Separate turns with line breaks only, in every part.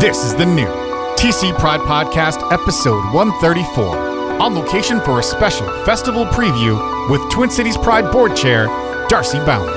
This is the new TC Pride Podcast, episode 134. On location for a special festival preview with Twin Cities Pride Board Chair, Darcie Baumann.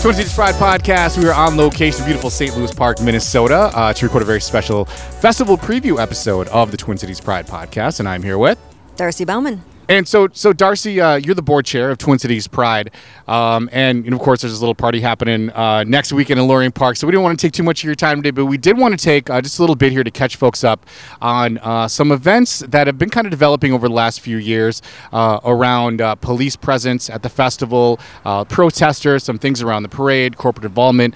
Twin Cities Pride Podcast, we are on location, beautiful St. Louis Park, Minnesota, uh, to record a very special festival preview episode of the Twin Cities Pride Podcast. And I'm here with
Darcie Baumann.
And so, so Darcie, uh, you're the board chair of Twin Cities Pride, um, and know, of course, there's this little party happening uh, next weekend in Loring Park. So we didn't want to take too much of your time today, but we did want to take uh, just a little bit here to catch folks up on uh, some events that have been kind of developing over the last few years uh, around uh, police presence at the festival, protesters, some things around the parade, corporate involvement,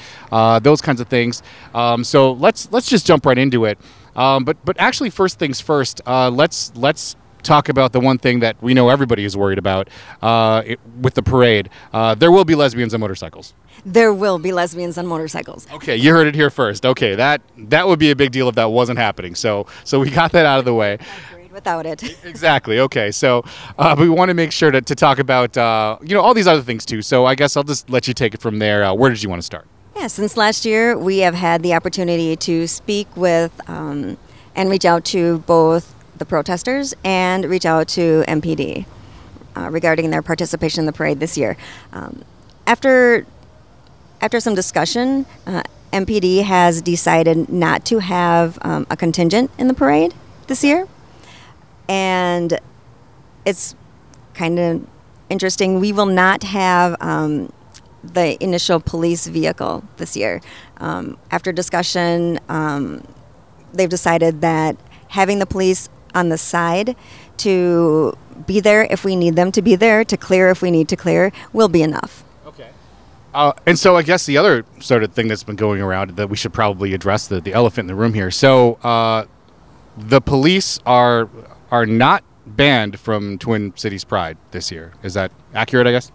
those kinds of things. Um, so let's let's just jump right into it. Um, but but actually, first things first. let's let's talk about the one thing that we know everybody is worried about uh, it, with the parade. Uh, there will be lesbians on motorcycles.
There will be lesbians on motorcycles.
Okay, you heard it here first. Okay, that that would be a big deal if that wasn't happening. So so we got that out of the way.
Without it.
exactly. Okay. So uh, we want to make sure to, to talk about uh, you know all these other things too. So I guess I'll just let you take it from there. Uh, where did you want to start?
Yeah, since last year we have had the opportunity to speak with um, and reach out to both the protesters and reach out to MPD uh, regarding their participation in the parade this year. Um, after after some discussion, uh, MPD has decided not to have um, a contingent in the parade this year, and it's kind of interesting. We will not have um, the initial police vehicle this year. Um, after discussion, um, they've decided that having the police on the side to be there if we need them to be there, to clear if we need to clear, will be enough.
Okay. Uh, and so I guess the other sort of thing that's been going around that we should probably address the, the elephant in the room here. So uh, the police are are not banned from Twin Cities Pride this year. Is that accurate? I guess.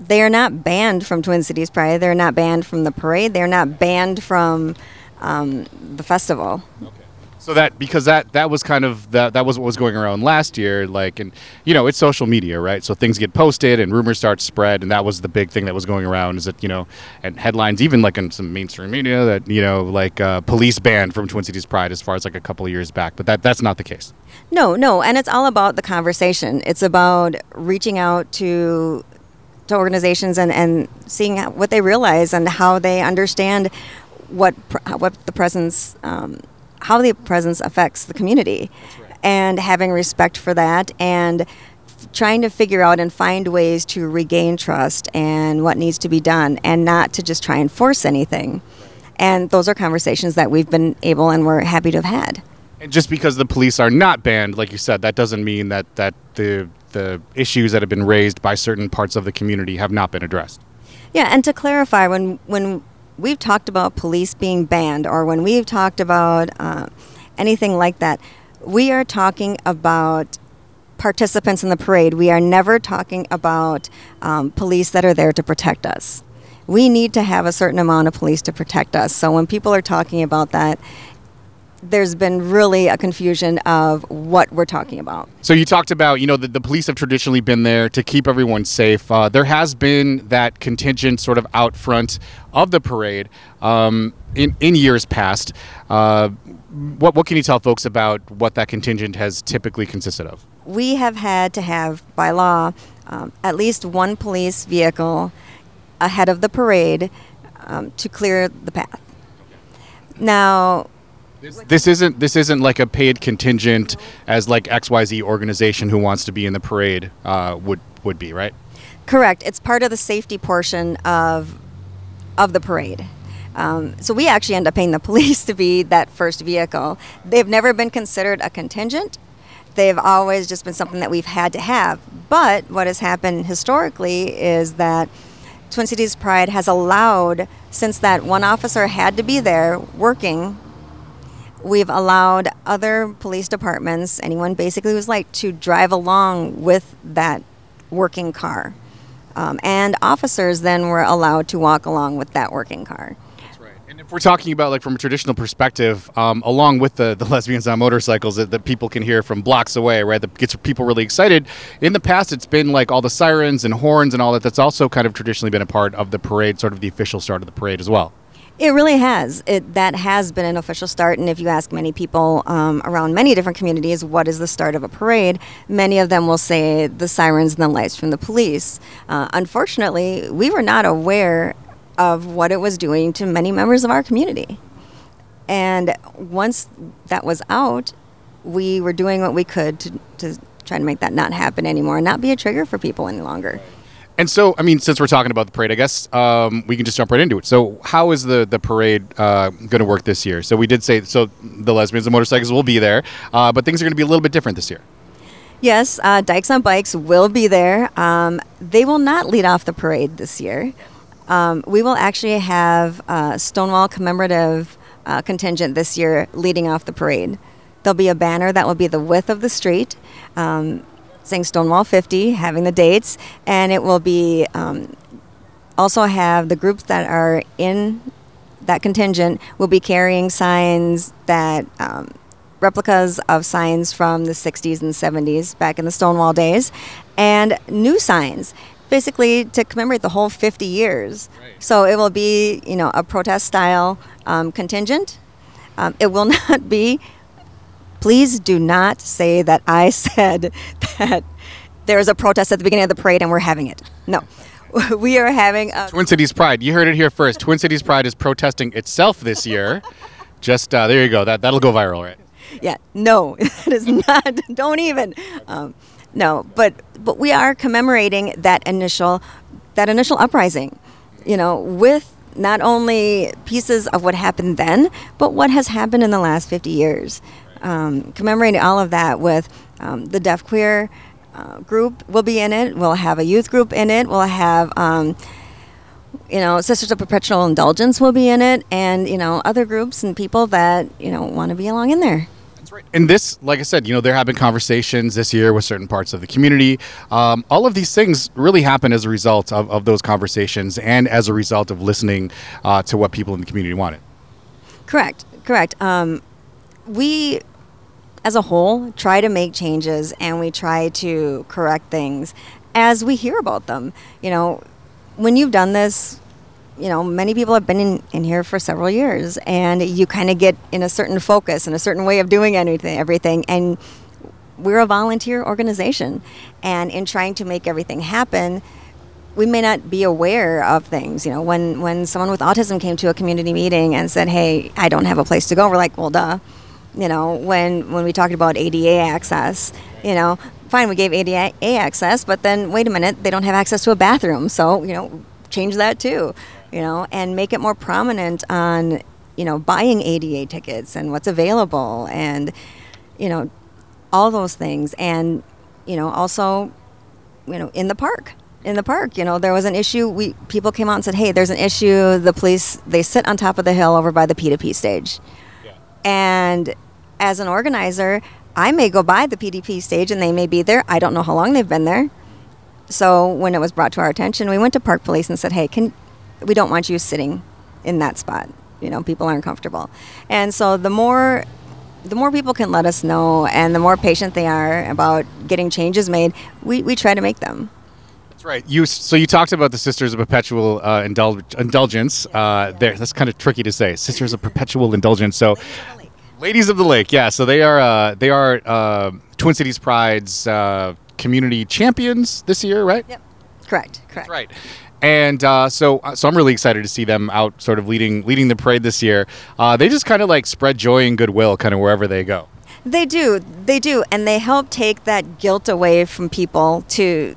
They are not banned from Twin Cities Pride. They're not banned from the parade. They're not banned from um, the festival.
Okay. So that because that that was kind of that that was what was going around last year, like and you know it's social media, right? So things get posted and rumors start spread, and that was the big thing that was going around. Is that you know and headlines even like in some mainstream media that you know like uh, police banned from Twin Cities Pride as far as like a couple of years back, but that that's not the case.
No, no, and it's all about the conversation. It's about reaching out to to organizations and, and seeing what they realize and how they understand what what the presence um, how the presence affects the community right. and having respect for that and trying to figure out and find ways to regain trust and what needs to be done and not to just try and force anything. And those are conversations that we've been able and we're happy to have had.
And just because the police are not banned, like you said, that doesn't mean that, that the the issues that have been raised by certain parts of the community have not been addressed.
Yeah, and to clarify, when when we've talked about police being banned or when we've talked about uh, anything like that, we are talking about participants in the parade. We are never talking about um, police that are there to protect us. We need to have a certain amount of police to protect us. So when people are talking about that, there's been really a confusion of what we're talking about.
So you talked about, you know, the, the police have traditionally been there to keep everyone safe. Uh, there has been that contingent sort of out front of the parade um, in in years past. Uh, what what can you tell folks about what that contingent has typically consisted of?
We have had to have by law um, at least one police vehicle ahead of the parade um, to clear the path. Now
this, this isn't this isn't like a paid contingent as like XYZ organization who wants to be in the parade uh, would would be, right?
Correct. It's part of the safety portion of of the parade. Um, so we actually end up paying the police to be that first vehicle. They've never been considered a contingent. They've always just been something that we've had to have. But what has happened historically is that Twin Cities Pride has allowed, since that one officer had to be there working we've allowed other police departments, anyone basically who's like, to drive along with that working car. Um, and officers then were allowed to walk along with that working car.
That's right. And If we're talking about like from a traditional perspective, um, along with the, the lesbians on motorcycles that, that people can hear from blocks away, right? That gets people really excited. In the past, it's been like all the sirens and horns and all that. That's also kind of traditionally been a part of the parade, sort of the official start of the parade as well.
It really has. It that has been an official start, and if you ask many people um, around many different communities, what is the start of a parade? Many of them will say the sirens and the lights from the police. Uh, unfortunately, we were not aware of what it was doing to many members of our community, and once that was out, we were doing what we could to, to try to make that not happen anymore, and not be a trigger for people any longer.
And so, I mean, since we're talking about the parade, I guess um, we can just jump right into it. So, how is the the parade uh, going to work this year? So, we did say so the lesbians and motorcycles will be there, uh, but things are going to be a little bit different this year.
Yes, uh, Dykes on Bikes will be there. Um, they will not lead off the parade this year. Um, we will actually have a Stonewall commemorative uh, contingent this year leading off the parade. There'll be a banner that will be the width of the street. Um, saying Stonewall 50, having the dates, and it will be um, also have the groups that are in that contingent will be carrying signs that um, replicas of signs from the 60s and 70s back in the Stonewall days, and new signs. Basically, to commemorate the whole 50 years. Right. So it will be, you know, a protest style um, contingent. Um, it will not be please do not say that I said that there is a protest at the beginning of the parade and we're having it. No. We are having a
Twin Cities Pride. You heard it here first. Twin Cities Pride is protesting itself this year. Just uh, there you go. That that'll go viral, right?
Yeah. No, that is not. Don't even. Um, no, but but we are commemorating that initial that initial uprising. You know, with not only pieces of what happened then, but what has happened in the last 50 years um, commemorating all of that with um, the deaf queer uh, group will be in it. We'll have a youth group in it. We'll have um, you know Sisters of Perpetual Indulgence will be in it, and you know other groups and people that you know want to be along in there.
That's right. And this, like I said, you know, there have been conversations this year with certain parts of the community. Um, all of these things really happen as a result of, of those conversations and as a result of listening uh, to what people in the community wanted.
Correct. Correct. Um, we as a whole, try to make changes and we try to correct things as we hear about them. You know, when you've done this, you know, many people have been in, in here for several years and you kind of get in a certain focus and a certain way of doing anything, everything. And we're a volunteer organization. And in trying to make everything happen, we may not be aware of things. You know, when, when someone with autism came to a community meeting and said, hey, I don't have a place to go, we're like, well, duh you know, when when we talked about ADA access, you know, fine, we gave ADA access, but then wait a minute, they don't have access to a bathroom, so you know, change that too, you know, and make it more prominent on, you know, buying ADA tickets and what's available, and you know, all those things, and you know, also, you know, in the park in the park. You know, there was an issue. We people came out and said, "Hey, there's an issue. The police they sit on top of the hill over by the P2P stage." And as an organizer, I may go by the PDP stage and they may be there. I don't know how long they've been there. So when it was brought to our attention, we went to Park Police and said, "Hey, can we don't want you sitting in that spot. You know, people aren't comfortable." And so the more the more people can let us know and the more patient they are about getting changes made, we, we try to make them.
That's right. You so you talked about the Sisters of Perpetual uh, Indul- Indulgence. Uh, there, that's kind of tricky to say. Sisters of Perpetual Indulgence. So Ladies of the Lake, yeah. So they are uh, they are uh, Twin Cities Pride's uh, community champions this year, right?
Yep. Correct. Correct.
That's right. And uh, so, uh, so I'm really excited to see them out, sort of leading leading the parade this year. Uh, they just kind of like spread joy and goodwill, kind of wherever they go.
They do, they do, and they help take that guilt away from people to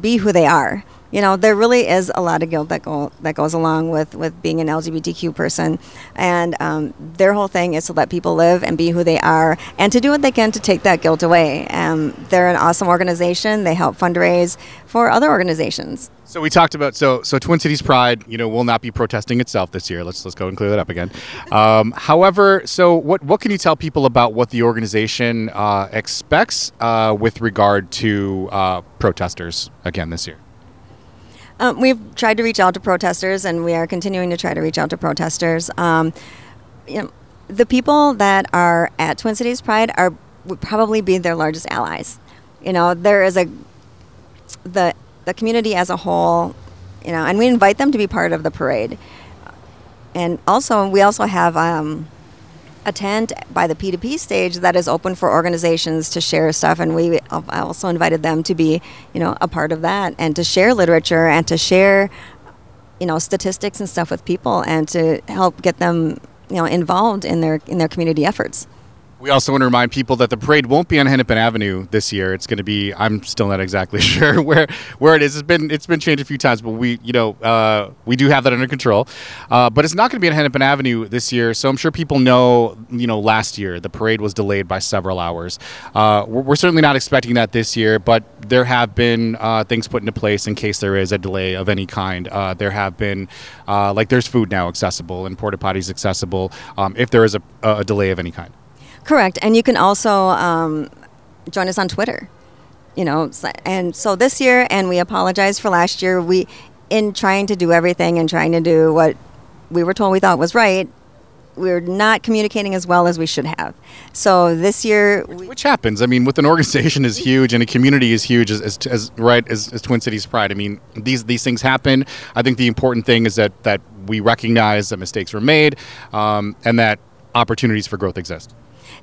be who they are you know there really is a lot of guilt that go that goes along with with being an LGBTQ person, and um, their whole thing is to let people live and be who they are, and to do what they can to take that guilt away. Um, they're an awesome organization. They help fundraise for other organizations.
So we talked about so so Twin Cities Pride, you know, will not be protesting itself this year. Let's let's go and clear that up again. Um, however, so what what can you tell people about what the organization uh, expects uh, with regard to uh, protesters again this year?
Um, we've tried to reach out to protesters, and we are continuing to try to reach out to protesters. Um, you know, the people that are at Twin Cities Pride are would probably be their largest allies. You know, there is a the the community as a whole, you know, and we invite them to be part of the parade. And also, we also have um, a tent by the P2P stage that is open for organizations to share stuff, and we also invited them to be, you know, a part of that and to share literature and to share, you know, statistics and stuff with people and to help get them, you know, involved in their in their community efforts.
We also want to remind people that the parade won't be on Hennepin Avenue this year. It's going to be. I'm still not exactly sure where where it is. It's been it's been changed a few times, but we you know uh, we do have that under control. Uh, but it's not going to be on Hennepin Avenue this year. So I'm sure people know. You know, last year the parade was delayed by several hours. Uh, we're, we're, certainly not expecting that this year, but there have been uh, things put into place in case there is a delay of any kind. Uh, there have been uh, like there's food now accessible and porta potties accessible um, if there is a, a delay of any kind.
Correct, and you can also um, join us on Twitter. You know, and so this year, and we apologize for last year. We, in trying to do everything and trying to do what we were told we thought was right, we're not communicating as well as we should have. So this year,
which happens. I mean, with an organization as huge and a community as huge as, as, as right as, as, Twin Cities Pride. I mean, these these things happen. I think the important thing is that that we recognize that mistakes were made, um, and that opportunities for growth exist.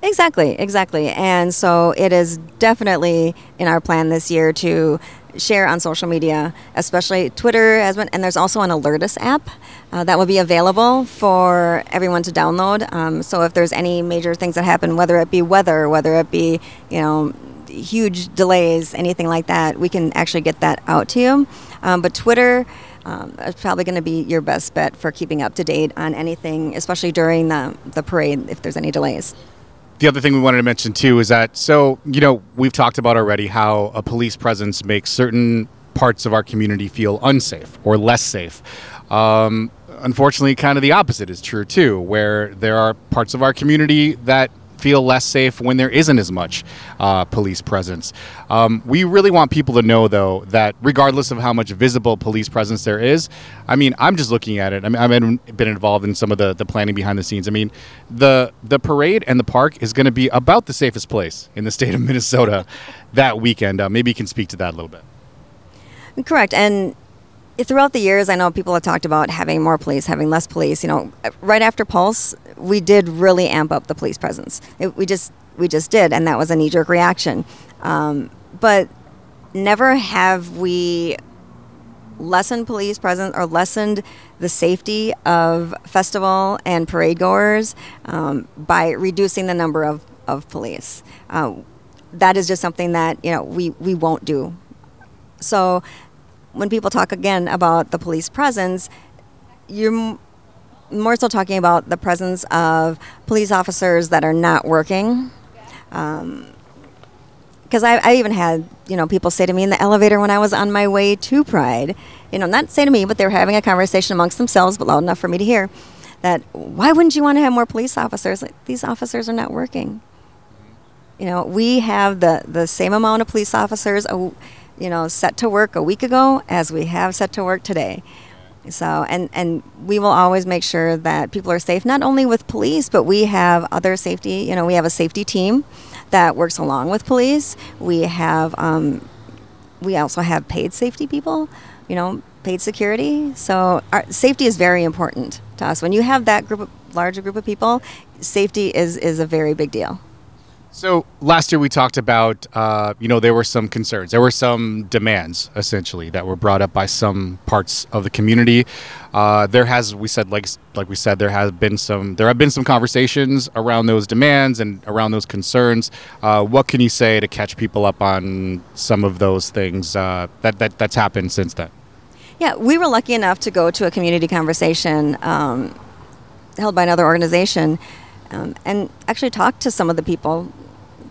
Exactly, exactly. And so it is definitely in our plan this year to share on social media, especially Twitter and there's also an Alertus app uh, that will be available for everyone to download. Um, so if there's any major things that happen, whether it be weather, whether it be you know huge delays, anything like that, we can actually get that out to you. Um, but Twitter. Um, is probably going to be your best bet for keeping up to date on anything, especially during the, the parade if there's any delays
the other thing we wanted to mention too is that so you know we've talked about already how a police presence makes certain parts of our community feel unsafe or less safe. Um, unfortunately, kind of the opposite is true too, where there are parts of our community that feel less safe when there isn't as much uh, police presence. Um, we really want people to know, though, that regardless of how much visible police presence there is, I mean, I'm just looking at it. I mean, I've been involved in some of the, the planning behind the scenes. I mean, the the parade and the park is going to be about the safest place in the state of Minnesota that weekend. Uh, maybe you can speak to that a little bit.
Correct, and throughout the years, I know people have talked about having more police, having less police. You know, right after Pulse, we did really amp up the police presence. It, we just we just did, and that was a knee jerk reaction. Um, but never have we lessened police presence or lessened the safety of festival and parade goers um, by reducing the number of, of police. Uh, that is just something that you know we, we won't do. So when people talk again about the police presence, you're more so talking about the presence of police officers that are not working. Um, because I, I, even had you know people say to me in the elevator when I was on my way to Pride, you know, not say to me, but they were having a conversation amongst themselves, but loud enough for me to hear, that why wouldn't you want to have more police officers? Like, these officers are not working. You know, we have the the same amount of police officers. You know, set to work a week ago as we have set to work today. So, and, and we will always make sure that people are safe, not only with police, but we have other safety, you know, we have a safety team that works along with police. We have, um, we also have paid safety people, you know, paid security. So, our, safety is very important to us. When you have that group of, larger group of people, safety is, is a very big deal.
So last year we talked about, uh, you know, there were some concerns, there were some demands essentially that were brought up by some parts of the community. Uh, there has, we said, like like we said, there has been some, there have been some conversations around those demands and around those concerns. Uh, what can you say to catch people up on some of those things uh, that that that's happened since then?
Yeah, we were lucky enough to go to a community conversation um, held by another organization. Um, and actually talk to some of the people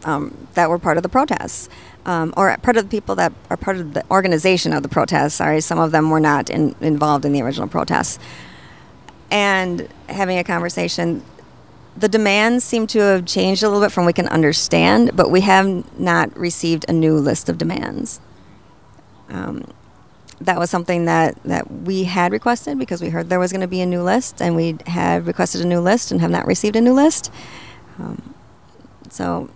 um, that were part of the protests, um, or part of the people that are part of the organization of the protests. Sorry, some of them were not in, involved in the original protests. And having a conversation, the demands seem to have changed a little bit from we can understand, but we have not received a new list of demands. Um, that was something that, that we had requested because we heard there was going to be a new list, and we had requested a new list and have not received a new list. Um, so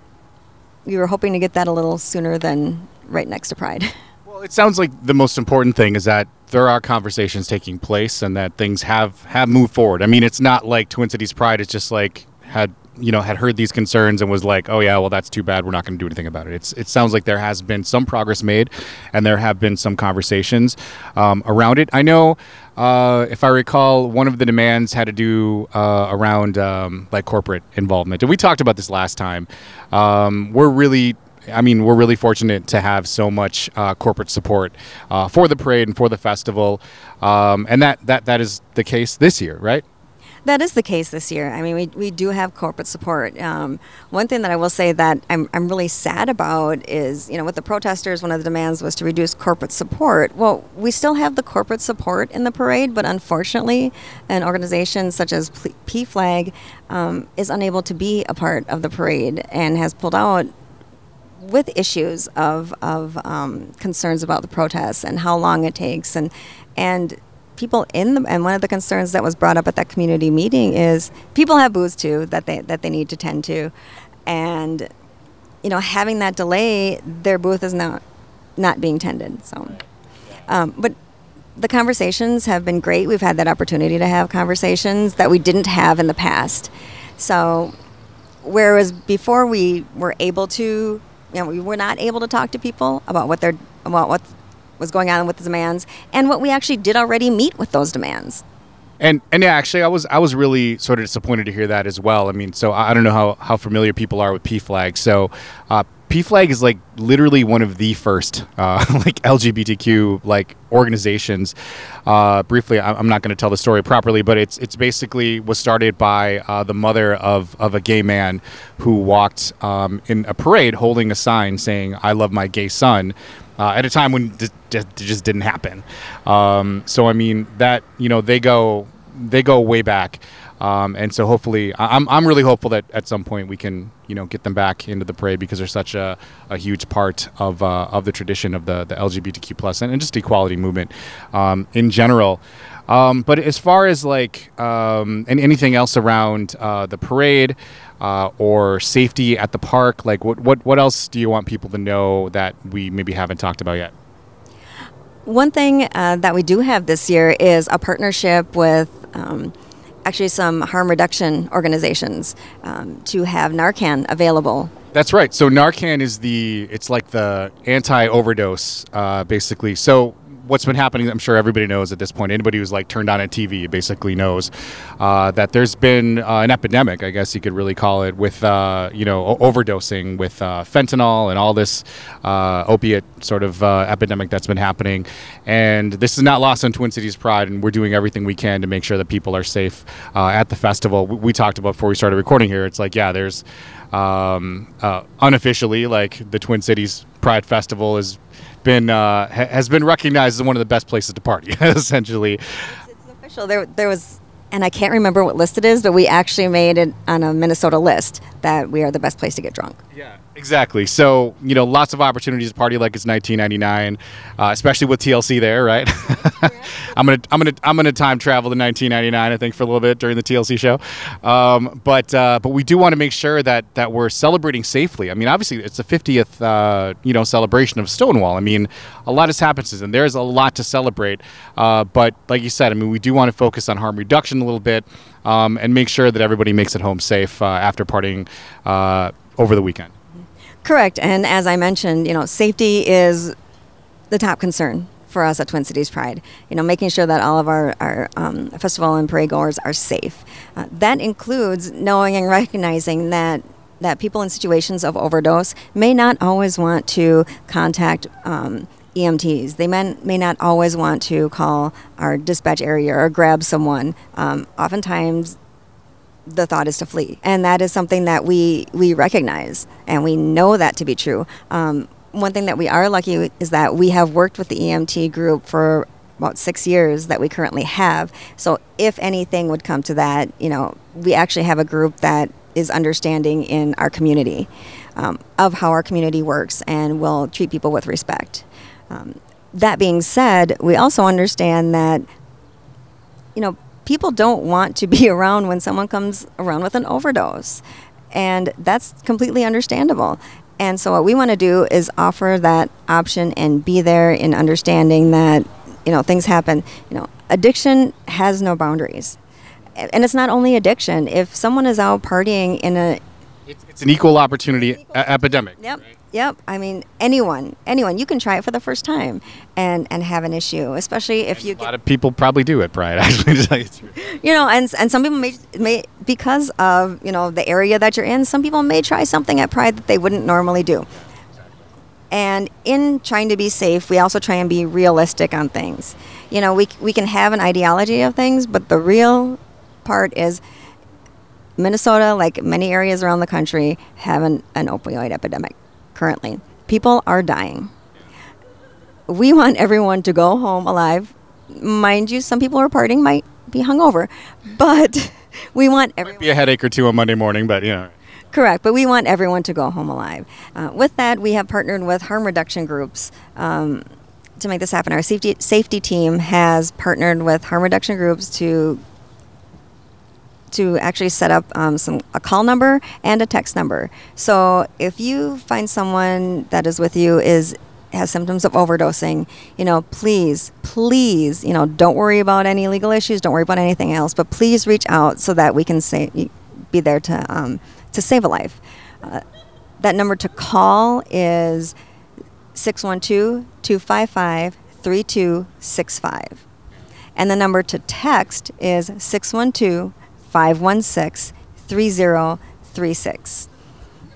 we were hoping to get that a little sooner than right next to Pride.
Well, it sounds like the most important thing is that there are conversations taking place and that things have have moved forward. I mean, it's not like Twin Cities Pride is just like had you know had heard these concerns and was like, oh yeah, well that's too bad. We're not going to do anything about it. It's it sounds like there has been some progress made, and there have been some conversations um, around it. I know. Uh, if I recall, one of the demands had to do uh, around um, like corporate involvement, and we talked about this last time. Um, we're really I mean, we're really fortunate to have so much uh, corporate support uh, for the parade and for the festival, um, and that, that that is the case this year, right?
That is the case this year. I mean, we, we do have corporate support. Um, one thing that I will say that I'm, I'm really sad about is, you know, with the protesters, one of the demands was to reduce corporate support. Well, we still have the corporate support in the parade, but unfortunately, an organization such as PFLAG um, is unable to be a part of the parade and has pulled out with issues of, of um, concerns about the protests and how long it takes and and people in the and one of the concerns that was brought up at that community meeting is people have booths too that they that they need to tend to, and you know having that delay, their booth is not not being tended. So, um, but the conversations have been great. We've had that opportunity to have conversations that we didn't have in the past. So, whereas before we were able to, you know, we were not able to talk to people about what they're about what was going on with the demands and what we actually did already meet with those demands.
And and yeah, actually, I was I was really sort of disappointed to hear that as well. I mean, so I don't know how, how familiar people are with PFLAG. So uh, PFLAG is like literally one of the first uh, like LGBTQ like organizations. Uh, briefly, I'm not going to tell the story properly, but it's it's basically was started by uh, the mother of of a gay man who walked um, in a parade holding a sign saying "I love my gay son." Uh, at a time when it just didn't happen. Um, so I mean that you know they go they go way back. Um, and so hopefully, I'm, I'm really hopeful that at some point we can, you know, get them back into the parade because they're such a, a huge part of, uh, of the tradition of the, the LGBTQ plus and, and just equality movement um, in general. Um, but as far as like um, and anything else around uh, the parade, uh, or safety at the park? Like, what, what, what else do you want people to know that we maybe haven't talked about yet?
One thing uh, that we do have this year is a partnership with um, actually some harm reduction organizations um, to have Narcan available.
That's right. So Narcan is the it's like the anti overdose, uh, basically. So what's been happening, I'm sure everybody knows at this point. Anybody who's like turned on a TV basically knows uh, that there's been uh, an epidemic, I guess you could really call it, with uh, you know overdosing with uh, fentanyl and all this uh, opiate sort of uh, epidemic that's been happening. And this is not lost on Twin Cities Pride, and we're doing everything we can to make sure that people are safe at the festival. We, we, talked about before we started recording here. It's like yeah, there's um, unofficially like the Twin Cities Pride Festival is been uh, ha- has been recognized as one of the best places to party. essentially, it's,
it's official. There, there was, and I can't remember what list it is, but we actually made it on a Minnesota list that we are the best place to get drunk.
Yeah, exactly. So you know, lots of opportunities to party like it's 1999, uh, especially with TLC there, right? I'm gonna I'm gonna I'm gonna time travel to 1999, I think, for a little bit during the TLC show. Um, but uh, but we do want to make sure that that we're celebrating safely. I mean, obviously, it's the 50th uh, you know celebration of Stonewall. I mean, a lot has happened since, and there's a lot to celebrate. Uh, but like you said, I mean, we do want to focus on harm reduction a little bit. Um, and make sure that everybody makes it home safe uh, after partying uh, over the weekend.
Correct. And as I mentioned, you know, safety is the top concern for us at Twin Cities Pride. You know, making sure that all of our, our um, festival and parade goers are safe. Uh, that includes knowing and recognizing that that people in situations of overdose may not always want to contact um, EMTs. They may, may not always want to call our dispatch area or grab someone. Um, oftentimes, the thought is to flee, and that is something that we we recognize and we know that to be true. Um, one thing that we are lucky is that we have worked with the EMT group for about six years that we currently have. So if anything would come to that, you know, we actually have a group that is understanding in our community um, of how our community works and will treat people with respect. Um, that being said, we also understand that, you know, people don't want to be around when someone comes around with an overdose. And that's completely understandable. And so what we want to do is offer that option and be there in understanding that, you know, things happen. You know, addiction has no boundaries. And it's not only addiction. If someone is out partying in a
it's, it's an equal opportunity a- epidemic.
Yep.
right?
Yep. I mean, anyone, anyone, you can try it for the first time and and have an issue, especially if you
a lot of people probably do it, Pride. Actually, to tell you the truth.
you know, and and some people may may because of you know the area that you're in, some people may try something at Pride that they wouldn't normally do. And in trying to be safe, we also try and be realistic on things. You know, we we can have an ideology of things, but the real part is Minnesota, like many areas around the country, have an, an opioid epidemic currently. People are dying. We want everyone to go home alive. Mind you, some people who are partying might be hungover, but we want everyone.
Be a headache or two on Monday morning, but you know.
Correct, but we want everyone to go home alive. Uh, with that, we have partnered with harm reduction groups um, to make this happen. Our safety safety team has partnered with harm reduction groups to to actually set up um, some a call number and a text number. So if you find someone that is with you is has symptoms of overdosing, you know, please, please, you know, don't worry about any legal issues. Don't worry about anything else. But please reach out so that we can say be there to um, to save a life. Uh, that number to call is 612-255-3265. And the number to text is 612 516 3036.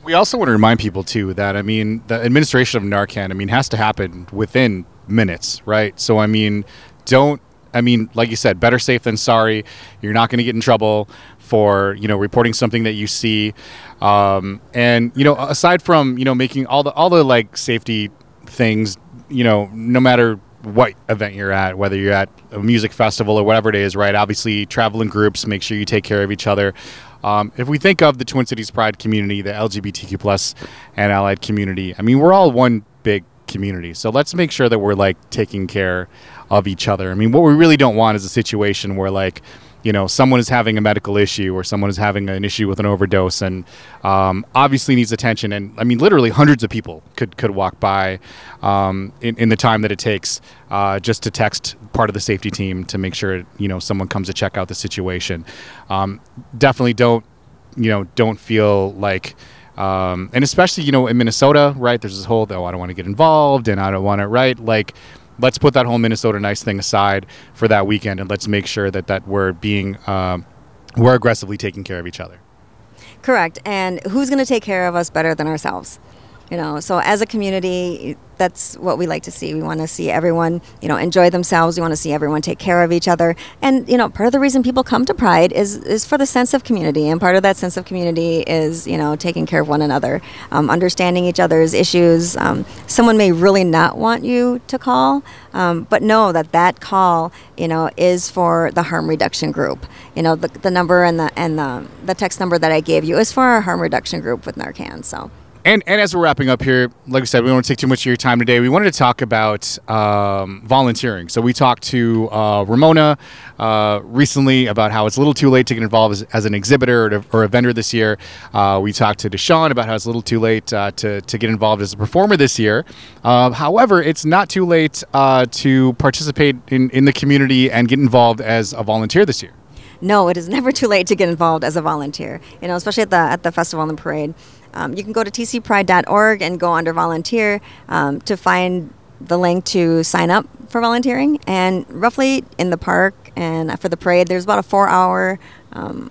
We also want to remind people too that I mean the administration of Narcan I mean has to happen within minutes, right? So I mean, don't I mean like you said, better safe than sorry. You're not going to get in trouble for you know reporting something that you see, um, and you know aside from you know making all the all the like safety things, you know no matter what event you're at, whether you're at a music festival or whatever it is, right? Obviously, travel in groups, make sure you take care of each other. Um, if we think of the Twin Cities Pride community, the LGBTQ plus and allied community, I mean, we're all one big community. So let's make sure that we're like taking care of each other. I mean, what we really don't want is a situation where like, you know, someone is having a medical issue or someone is having an issue with an overdose and um, obviously needs attention. And I mean, literally hundreds of people could, could walk by um, in, in the time that it takes uh, just to text part of the safety team to make sure, you know, someone comes to check out the situation. Um, definitely don't, you know, don't feel like, um, and especially, you know, in Minnesota, right, there's this whole, oh, I don't want to get involved and I don't want to, right? Like, let's put that whole Minnesota nice thing aside for that weekend, and let's make sure that that we're being um, we're aggressively taking care of each other.
Correct. And who's going to take care of us better than ourselves? You know, so as a community, that's what we like to see. We want to see everyone, you know, enjoy themselves. We want to see everyone take care of each other. And you know, part of the reason people come to Pride is is for the sense of community, and part of that sense of community is you know taking care of one another, um, understanding each other's issues. Um, someone may really not want you to call, um, but know that that call, you know, is for the harm reduction group. You know, the, the number and the and the the text number that I gave you is for our harm reduction group with Narcan. So.
And, and as we're wrapping up here, like I said, we don't want to take too much of your time today. We wanted to talk about um, volunteering. So we talked to uh, Ramona uh, recently about how it's a little too late to get involved as, as an exhibitor or, to, or, a vendor this year. Uh, we talked to Deshawn about how it's a little too late uh, to, to get involved as a performer this year. Uh, however, it's not too late uh, to participate in, in the community and get involved as a volunteer this year.
No, it is never too late to get involved as a volunteer. You know, especially at the at the festival and the parade. Um, you can go to tcpride.org and go under volunteer um, to find the link to sign up for volunteering. And roughly in the park and for the parade, there's about a four hour um,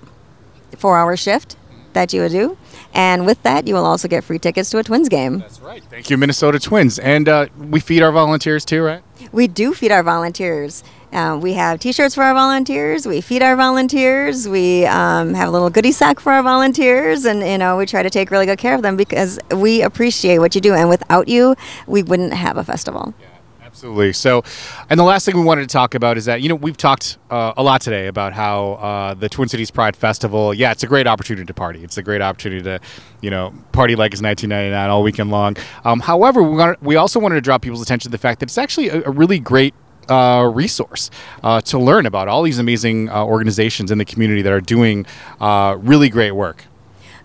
four hour shift that you would do. And with that, you will also get free tickets to a Twins game.
That's right. Thank you, Minnesota Twins. And uh, we feed our volunteers too, right?
We do feed our volunteers. Uh, we have T-shirts for our volunteers. We feed our volunteers. We um, have a little goodie sack for our volunteers, and you know we try to take really good care of them because we appreciate what you do. And without you, we wouldn't have a festival.
Yeah, Absolutely. So, and the last thing we wanted to talk about is that you know we've talked uh, a lot today about how uh, the Twin Cities Pride Festival. Yeah, it's a great opportunity to party. It's a great opportunity to, you know, party like it's 1999 all weekend long. Um, however, we want we also wanted to draw people's attention to the fact that it's actually a, a really great uh, resource uh, to learn about all these amazing uh, organizations in the community that are doing uh, really great work.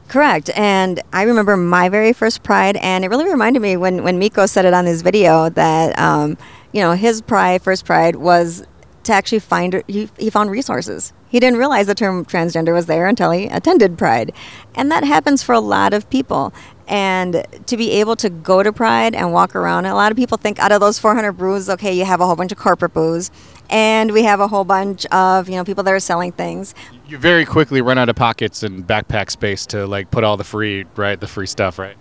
Correct. And I remember my very first Pride, and it really reminded me when, when Miko said it on his video that, um, you know, his Pride, first Pride, was to actually find, he, he found resources. He didn't realize the term transgender was there until he attended Pride. And that happens for a lot of people. And to be able to go to Pride and walk around, a lot of people think out of those 400 booths, okay, you have a whole bunch of corporate booths, and we have a whole bunch of you know people that are selling things.
You very quickly run out of pockets and backpack space to like put all the free right, the free stuff, right?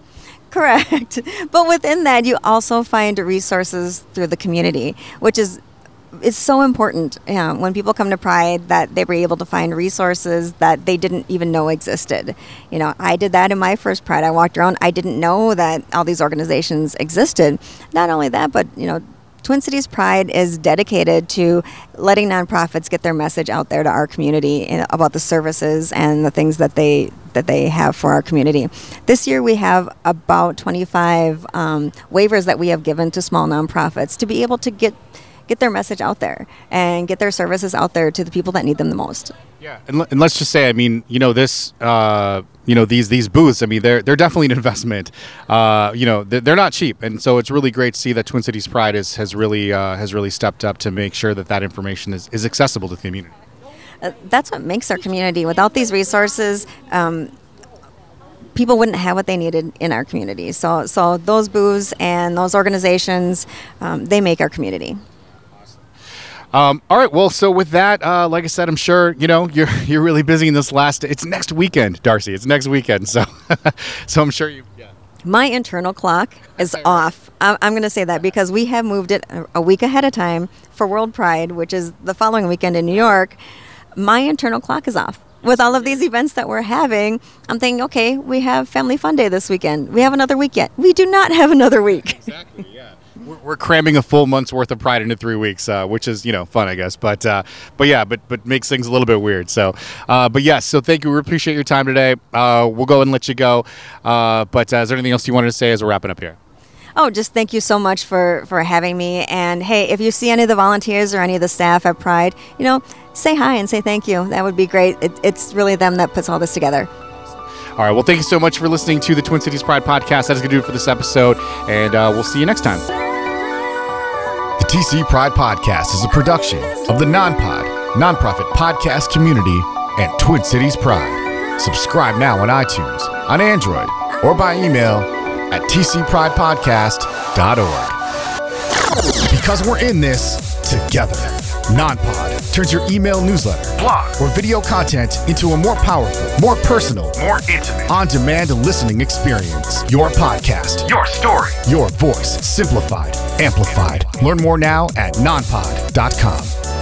Correct. But within that, you also find resources through the community, which is it's so important know, when people come to Pride that they were able to find resources that they didn't even know existed. You know, I did that in my first Pride. I walked around, I didn't know that all these organizations existed. Not only that, but, you know, Twin Cities Pride is dedicated to letting nonprofits get their message out there to our community about the services and the things that they that they have for our community. This year we have about 25 um, waivers that we have given to small nonprofits to be able to get get their message out there and get their services out there to the people that need them the most.
Yeah, and, and let's just say, I mean, you know, this, uh, you know, these these booths. I mean, they're they're definitely an investment. Uh, you know, they're, they're, not cheap, and so it's really great to see that Twin Cities Pride is, has really uh, has really stepped up to make sure that that information is, is accessible to the community.
Uh, that's what makes our community. Without these resources. Um, people wouldn't have what they needed in our community. So, so those booths and those organizations, um, they make our community.
Um, all right. Well, so with that, uh, like I said, I'm sure you know you're you're really busy in this last. It's next weekend, Darcie. It's next weekend. So, so I'm sure you. Yeah.
My internal clock is off. I'm, I'm going to say that because we have moved it a week ahead of time for World Pride, which is the following weekend in New York. My internal clock is off with all of these events that we're having, I'm thinking, okay, we have Family Fun Day this weekend. We have another week yet. We do not have another week.
Exactly. Yeah we're cramming a full month's worth of Pride into three weeks, uh, which is you know fun, I guess. But uh, but yeah, but but makes things a little bit weird. So, uh, but yes, so thank you. We appreciate your time today. Uh, we'll go and let you go. Uh, but uh, is there anything else you wanted to say as we're wrapping up here?
Oh, just thank you so much for for having me. And hey, if you see any of the volunteers or any of the staff at Pride, you know, say hi and say thank you. That would be great. It, it's really them that puts all this together.
All right. Well, thank you so much for listening to the Twin Cities Pride podcast. That is going to do it for this episode, and we'll see you next time.
TC Pride Podcast is a production of the NonPod, nonprofit podcast community, and Twin Cities Pride. Subscribe now on iTunes, on Android, or by email at tcpridepodcast.org. Because we're in this together. NonPod turns your email newsletter, blog, or video content into a more powerful, more personal, more intimate, on demand listening experience. Your podcast, your story, your voice, simplified, amplified. Learn more now at nonpod.com.